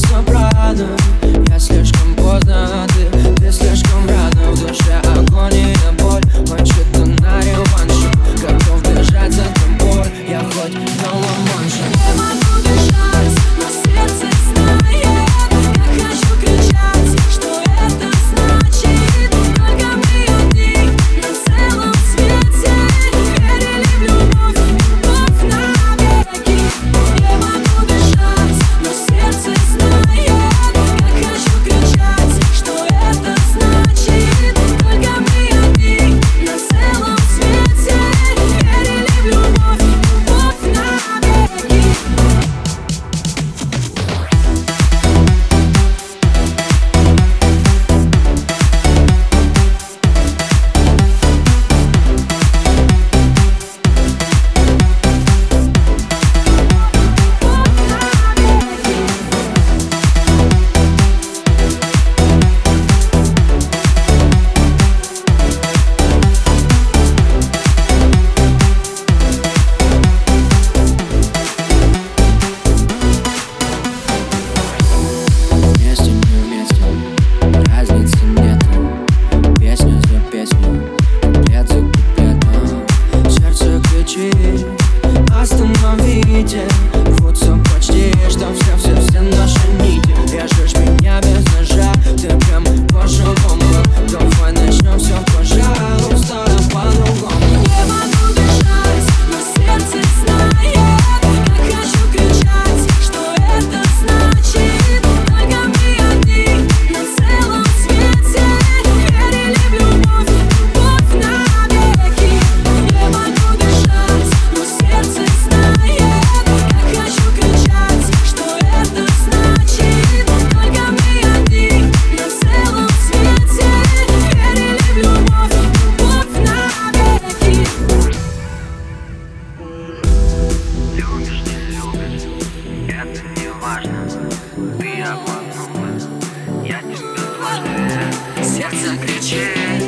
Сопрано Я слишком поздно, ты, ты слишком рано. В душе огонь и боль, мой pretend сердце кричит.